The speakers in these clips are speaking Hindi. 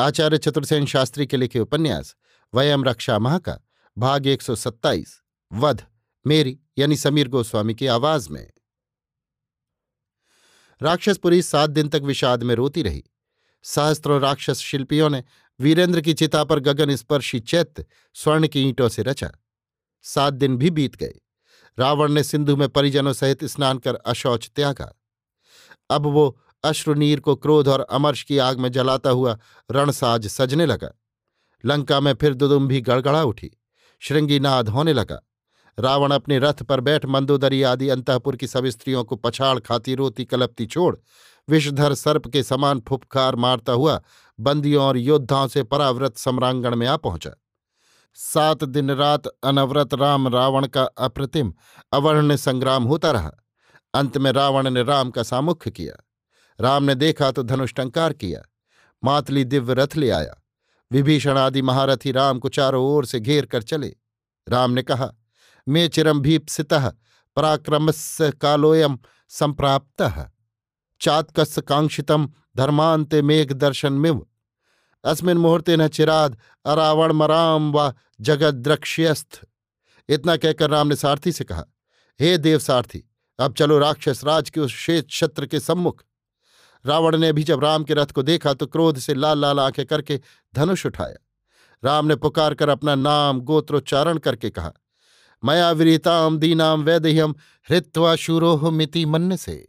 आचार्य चतुर्सेन शास्त्री के लिखे उपन्यास, वयम रक्षा माह का भाग 127 वध, मेरी, यानी समीर गोस्वामी की आवाज़ में। राक्षसपुरी सात दिन तक विषाद में रोती रही। सहस्त्रों राक्षस शिल्पियों ने वीरेंद्र की चिता पर गगन स्पर्शी चैत्य स्वर्ण की ईंटों से रचा। सात दिन भी बीत गए। रावण ने सिंधु में परिजनों सहित स्नान कर अशौच त्यागा। अब वो अश्रुनीर को क्रोध और अमर्ष की आग में जलाता हुआ रणसाज सजने लगा। लंका में फिर दुदुम्भी गड़गड़ा उठी। श्रृंगीनाद होने लगा। रावण अपने रथ पर बैठ मंदोदरी आदि अंतपुर की सब स्त्रियों को पछाड़ खाती रोती कलपती छोड़ विषधर सर्प के समान फुपकार मारता हुआ बंदियों और योद्धाओं से पराव्रत सम्रांगण में आ पहुँचा। सात दिन रात अनवरत राम रावण का अप्रतिम अवर्ण्य संग्राम होता रहा। अंत में रावण ने राम का सामुख्य किया। राम ने देखा तो धनुष टंकार किया, मातली दिव्य रथ ले आया। विभीषण आदि महारथी राम को चारों ओर से घेर कर चले। राम ने कहा, मे चिरम भीप्सित, पराक्रमस्य कालोयम संप्राप्त। चात्कस् कांक्षितम धर्मांते मेघ दर्शन मिव अस्मिन मुहूर्ते न चिराद अरावण मराम व जगद्रक्ष्यस्थ। इतना कहकर राम ने सारथी से कहा, हे देव सारथी, अब चलो राक्षस राज के उस श्वेत छत्र के सम्मुख रावण ने भी जब राम के रथ को देखा तो क्रोध से लाल लाल आँखें करके धनुष उठाया। राम ने पुकार कर अपना नाम गोत्रोच्चारण करके कहा, मया विरीताम दीनाम वैदह्यम हृत्वा शूरोह मिति मन से।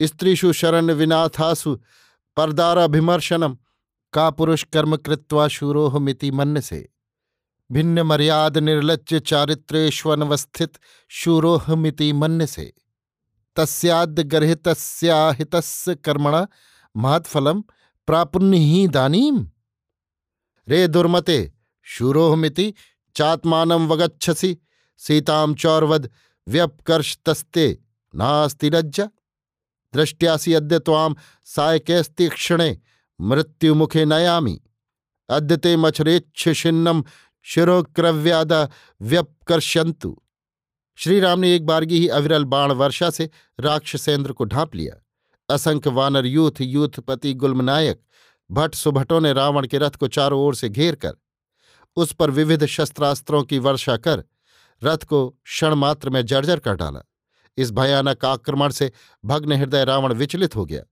स्त्रीषु शरण विनाथासु परदाराभिमर्शनम का पुरुष कर्म कृत्वा शूरोह मिति मन से। भिन्न मर्याद निर्लज्ज चारित्रेष्वनवस्थित शूरोह मिति मन से। तस्याद्गर्हितस्याहितस्य कर्मण महत्फलम प्रापुण्य ही दानीम? रे दुर्मते शूरोहमिति चात्मानं वगच्छसि। सीतां चौर्वद व्यपकर्षतस्ते नास्ति लज्जा। दृष्ट्यासि अद्य त्वां सायकैस्तीक्षणे मृत्युमुखे नयामि। अद्य ते मच्छरेच्छिन्नम शिरोक्रव्याद व्यपकर्षन्तु श्रीराम ने एक बारगी ही अविरल बाण वर्षा से राक्षसेंद्र को ढांप लिया। असंख्य वानर यूथ यूथपति गुल्मनायक, भट्ट सुभटों ने रावण के रथ को चारों ओर से घेर कर, उस पर विविध शस्त्रास्त्रों की वर्षा कर, रथ को क्षणमात्र में जर्जर कर डाला। इस भयानक आक्रमण से भग्न हृदय रावण विचलित हो गया।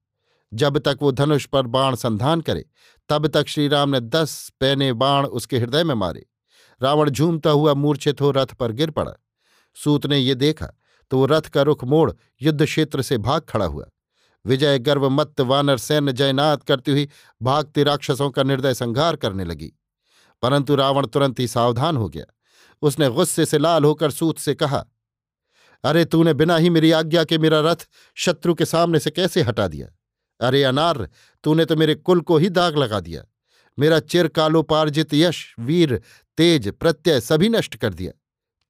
जब तक वो धनुष पर बाण संधान करे, तब तक श्रीराम ने दस पैने बाण उसके हृदय में मारे। रावण झूमता हुआ मूर्छित हो रथ पर गिर पड़ा। सूत ने ये देखा तो वो रथ का रुख मोड़ युद्ध क्षेत्र से भाग खड़ा हुआ। विजय गर्वमत्त वानर सैन्य जयनाथ करती हुई भागते राक्षसों का निर्दय संहार करने लगी। परंतु रावण तुरंत ही सावधान हो गया। उसने गुस्से से लाल होकर सूत से कहा, अरे, तूने बिना ही मेरी आज्ञा के मेरा रथ शत्रु के सामने से कैसे हटा दिया? अरे अनार तूने तो मेरे कुल को ही दाग लगा दिया। मेरा चिरकालोपार्जित यश, वीर, तेज, प्रत्यय सभी नष्ट कर दिया।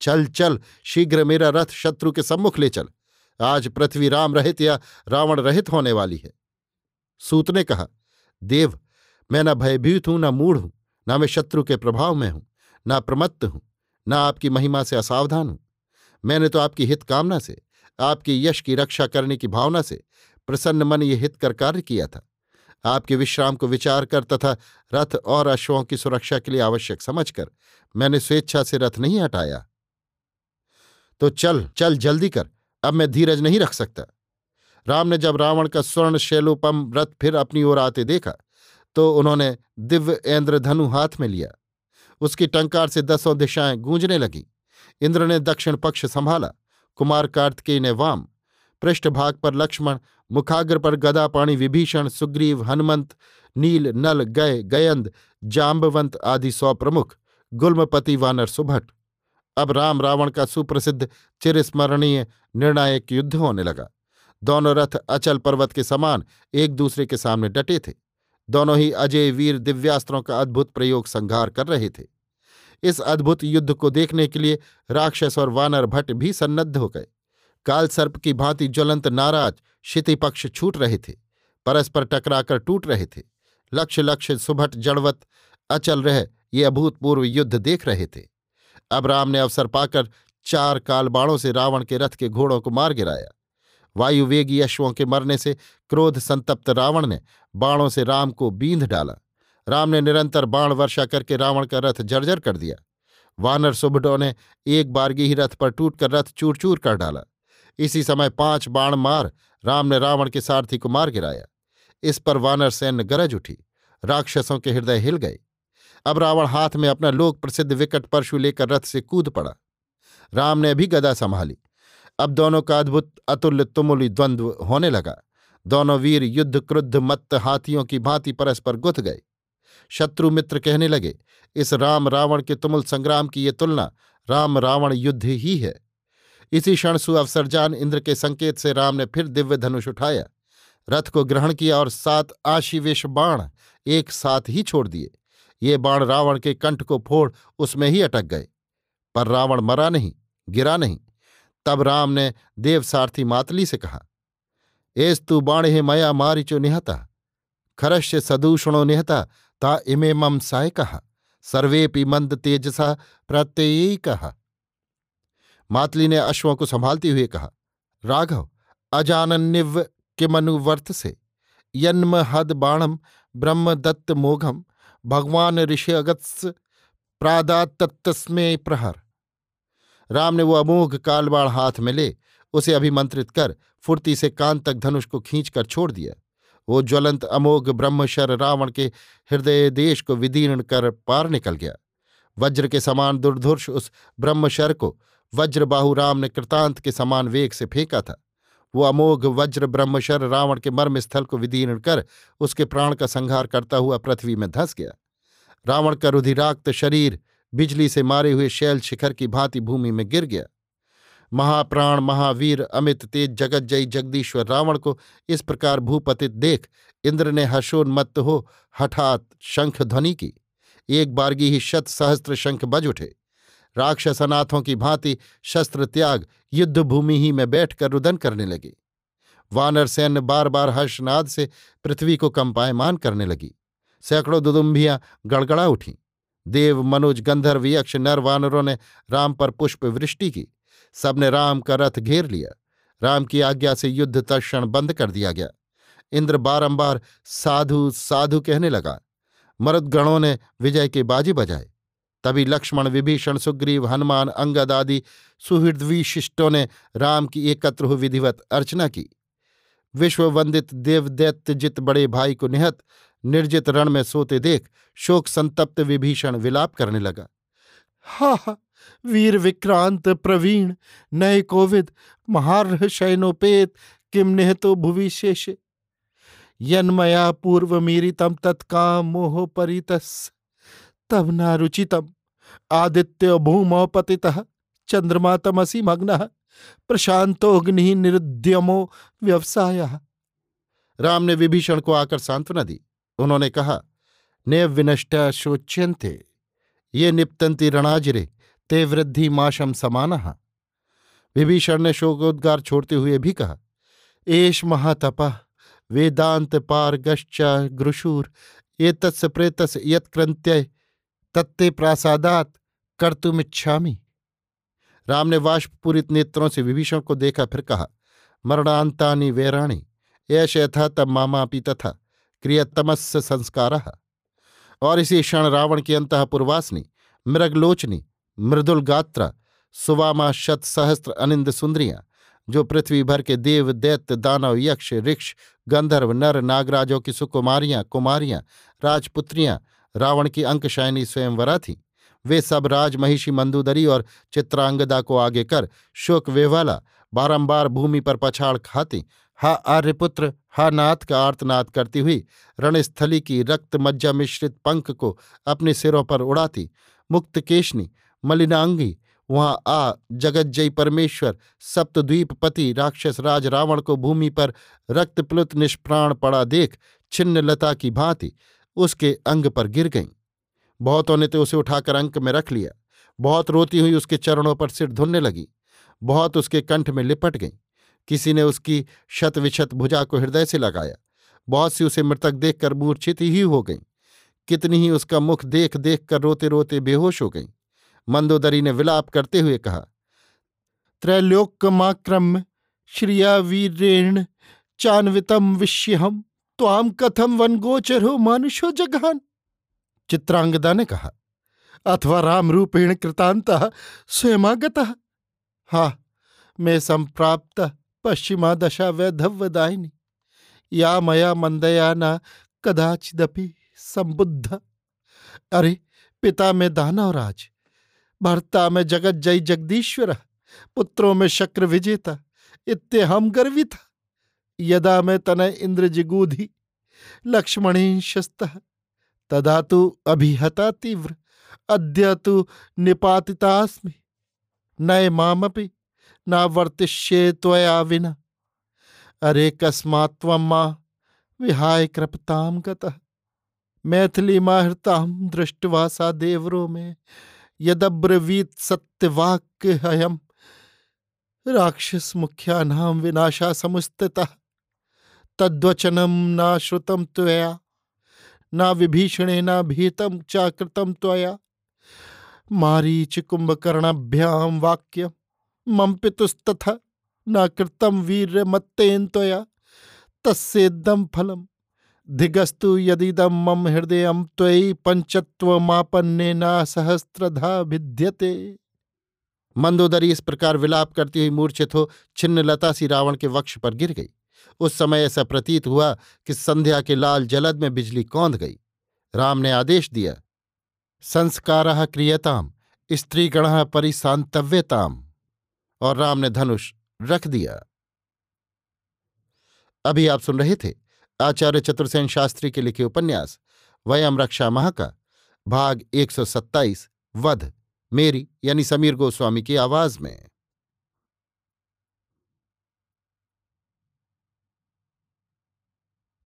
चल चल, शीघ्र मेरा रथ शत्रु के सम्मुख ले चल। आज पृथ्वी राम रहित या रावण रहित होने वाली है। सूत ने कहा, देव, मैं न भयभीत हूँ, न मूढ़ हूँ, न मैं शत्रु के प्रभाव में हूँ, न प्रमत्त हूँ, न आपकी महिमा से असावधान हूँ। मैंने तो आपकी हित कामना से, आपकी यश की रक्षा करने की भावना से प्रसन्न मन ये हित कर कार्य किया था। आपके विश्राम को विचार कर तथा रथ और अश्वों की सुरक्षा के लिए आवश्यक समझकर मैंने स्वेच्छा से रथ नहीं हटाया। तो चल चल, जल्दी कर। अब मैं धीरज नहीं रख सकता। राम ने जब रावण का स्वर्ण शैलोपम रथ फिर अपनी ओर आते देखा तो उन्होंने दिव्य ऐन्द्रधनु हाथ में लिया। उसकी टंकार से दसों दिशाएँ गूंजने लगी। इंद्र ने दक्षिण पक्ष संभाला, कुमार कार्तिकेय ने वाम पृष्ठभाग पर लक्ष्मण, मुखाग्र पर गदापाणी विभीषण, सुग्रीव, हनुमंत, नील, नल, गय, गयंद जाम्बवंत आदि सौ प्रमुख, गुल्मपति वानर सुभट। अब राम रावण का सुप्रसिद्ध चिरस्मरणीय निर्णायक युद्ध होने लगा। दोनों रथ अचल पर्वत के समान एक दूसरे के सामने डटे थे। दोनों ही अजय वीर दिव्यास्त्रों का अद्भुत प्रयोग संघार कर रहे थे। इस अद्भुत युद्ध को देखने के लिए राक्षस और वानर भट्ट भी सन्नद्ध हो गए। कालसर्प की भांति ज्वलंत नाराज़, क्षितिपक्ष छूट रहे थे। परस्पर टकराकर टूट रहे थे। लक्ष्य लक्ष्य सुभट जड़वत अचल रह ये अभूतपूर्व युद्ध देख रहे थे। अब राम ने अवसर पाकर चार काल बाणों से रावण के रथ के घोड़ों को मार गिराया। वायुवेगी अश्वों के मरने से क्रोध संतप्त रावण ने बाणों से राम को बींध डाला। राम ने निरंतर बाण वर्षा करके रावण का रथ जर्जर कर दिया। वानर सुबडों ने एक बारगी ही रथ पर टूटकर रथ चूर चूर कर डाला। इसी समय पाँच बाण मार राम ने रावण के सारथी को मार गिराया। इस पर वानर सैन्य गरज उठी। राक्षसों के हृदय हिल गए। अब रावण हाथ में अपना लोक प्रसिद्ध विकट परशु लेकर रथ से कूद पड़ा। राम ने भी गदा संभाली। अब दोनों का अद्भुत, अतुल्य, तुमुल द्वंद्व होने लगा। दोनों वीर युद्ध क्रुद्ध मत्त हाथियों की भांति परस्पर गुथ गए। शत्रु मित्र कहने लगे, इस राम रावण के तुमुल संग्राम की ये तुलना राम रावण युद्ध ही है। इसी क्षण सुअवसरजान इंद्र के संकेत से राम ने फिर दिव्य धनुष उठाया। रथ को ग्रहण किया और सात आशीवेश बाण एक साथ ही छोड़ दिए। ये बाण रावण के कंठ को फोड़ उसमें ही अटक गए। पर रावण मरा नहीं, गिरा नहीं। तब राम ने देवसारथी मातली से कहा, एस तू बाणे मया मारिचो निहता खरश्य सदूषणो निहता, ता इमे मम साय कहा, सर्वेपि मंद तेजसा प्रत्ययी कहा। मातली ने अश्वों को संभालती हुए कहा, राघव अजानन्यव किमनुवर्त से, यन्म हद बाणम ब्रह्म दत्त मोघम भगवान ऋषि अगत्स प्रादातत्तस्मे प्रहर। राम ने वो अमोघ कालबाड़ हाथ में ले, उसे अभिमंत्रित कर, फुर्ती से कान तक धनुष को खींचकर छोड़ दिया। वो ज्वलंत अमोघ ब्रह्मशर रावण के हृदय देश को विदीर्ण कर पार निकल गया। वज्र के समान दुर्धुर्ष उस ब्रह्मशर को, वज्रबाहु राम ने कृतांत के समान वेग से फेंका था। वो अमोघ वज्र ब्रह्मशर रावण के मर्म स्थल को विदीर्ण कर उसके प्राण का संहार करता हुआ पृथ्वी में धस गया। रावण का रुधिराक्त शरीर बिजली से मारे हुए शैल शिखर की भांति भूमि में गिर गया। महाप्राण महावीर अमित तेज जगत जयी जगदीश्वर रावण को इस प्रकार भूपतित देख इंद्र ने हर्षोन्मत्त हो हठात शंख ध्वनि की। एक बारगी ही शत सहस्त्र शंख बज उठे। राक्षसनाथों की भांति शस्त्र त्याग युद्ध भूमि ही में बैठकर रुदन करने लगे। वानर सैन्य बार बार हर्षनाद से पृथ्वी को कंपायमान करने लगी। सैकड़ों दुदुम्भियाँ गड़गड़ा उठीं। देव, मनुज, गंधर्व, यक्ष, नर वानरों ने राम पर पुष्प वृष्टि की। सबने राम का रथ घेर लिया। राम की आज्ञा से युद्ध तत्ण बंद कर दिया गया। इंद्र बारंबार साधु साधु कहने लगा। मरुदगणों ने विजय के बाजी बजाए। तभी लक्ष्मण, विभीषण, सुग्रीव, हनुमान, अंगद आदि सुहृद्विशिष्टों ने राम की एकत्र हुई विधिवत अर्चना की। विश्ववंदित देवदैत्यजित बड़े भाई को निहत, निर्जित रण में सोते देख शोक संतप्त विभीषण विलाप करने लगा। हा हा, वीर विक्रांत प्रवीण नय कोविद, महारह शयनोपेत, किम निहतो भुवि शेष यन्मया पूर्व मीरितम तत्काम मोह परितस। तब नारुचितम आदित्य भूमौ पति चंद्रमा तमसी मग्न प्रशांतोग्नि निरुद्यमो व्यवसाय। राम ने विभीषण को आकर सांत्वना दी। उन्होंने कहा, ने विनष्टा शोच्यंते ये निपतंती रणाजिरे, ते वृद्धि माशम समान। विभीषण ने शोकोद्गार छोड़ते हुए भी कहा, एष महातप, वेदांत पारगश्चा ग्रुशूर ये तत्स प्रेतस यत्कृत्य तत्ते प्रासादात कर्तुमिच्छामी। राम ने वाष्पूरित नेत्रों से विभीषण को देखा, फिर कहा मरणांतानी वैराणी ऐश यथा तब मामापी तथा क्रियतमस्य संस्कार। और इसी क्षण रावण की अंतपुरवासिनी, मृगलोचनी मृदुल गात्रा सुवामा शत सहस्त्र अनिंद सुंदरियाँ, जो पृथ्वी भर के देव, दैत्य, दानव, यक्ष, ऋक्ष, गंधर्व, नर, नागराजों की सुकुमारियाँ, कुमारियाँ, राजपुत्रियाँ रावण की अंकशायनी स्वयंवरा थीं। वे सब राजमहिषी मंदूदरी और चित्रांगदा को आगे कर शोक वेवाला बारंबार भूमि पर पछाड़ खाती। हा आर्यपुत्र, हा नाथ का आर्तनाद करती हुई रणस्थली की रक्त मज्जा मिश्रित पंख को अपने सिरों पर उड़ाती। मुक्त केशनी, मलिनांगी, वहाँ आ जगज्जयी परमेश्वर, सप्तद्वीपपति राक्षस राज रावण को भूमि पर रक्तप्लुत निष्प्राण पड़ा देख छिन्न लता की भांति उसके अंग पर गिर गईं। बहुतों ने तो उसे उठाकर अंक में रख लिया। बहुत रोती हुई उसके चरणों पर सिर धुनने लगी। बहुत उसके कंठ में लिपट गईं। किसी ने उसकी शत विशत भुजा को हृदय से लगाया। बहुत सी उसे मृतक देखकर मूर्छित ही हो गईं। कितनी ही उसका मुख देख देख कर रोते रोते बेहोश हो गईं। मंदोदरी ने विलाप करते हुए कहा, त्रैलोक्यमाक्रम श्रिया वीरेण चान्वितम विश्यहम त्वाम कथम वन गोचरो मानुषो जगहान? चित्रांगदा ने कहा, अथवा राम रूपेण कृतांत स्वयमागत? हा, मे संप्राप्त पश्चिमा दशा वैधव्यदायिनी। या मया मंदया न कदाचिदपि संबुद्ध अरे, पिता में दानवराज, भर्ता में जगत जय जगदीश्वर, पुत्रों में शक्र विजेता इत्ते हम गर्वित। यदा में तनय इंद्र जिगूधि लक्ष्मणीशस्त तदा तु अभिहता तीव्र अद्य तु निपातितास्मि नय मामपि नावर्तिष्ये त्वया विना। अरे कस्मात्त्वं मा विहाय कृपतां गतः। मैथिली माहृतां दृष्ट्वा सा देवरो में, यदब्रवीत सत्यवाक्य हयम राक्षस मुख्या नाम विनाशा समुस्थिता तद्वचनम ना श्रुतम त्वया, न विभीषणे न भीतम चाकृतम त्वया। मारीच कुंभकर्णाभ्याम वाक्य मम पितुस्तथा, न कृतम वीर मत्तेन त्वया तस्सेदम फलम, धिगस्तु यदिदम मम हृदय त्वयि पंचत्वमापन्ने न सहस्त्रधा भिद्यते। मंदोदरी इस प्रकार विलाप करती हुई मूर्छित हो छिन्न लता सी रावण के वक्ष पर गिर गई। उस समय ऐसा प्रतीत हुआ कि संध्या के लाल जलद में बिजली कौंध गई। राम ने आदेश दिया, संस्कार क्रियताम, स्त्रीगण परिसांतव्यताम और राम ने धनुष रख दिया। अभी आप सुन रहे थे आचार्य चतुर्सेन शास्त्री के लिखे उपन्यास, वयम रक्षा माह का भाग 127 वध, मेरी यानी समीर गोस्वामी की आवाज़ में।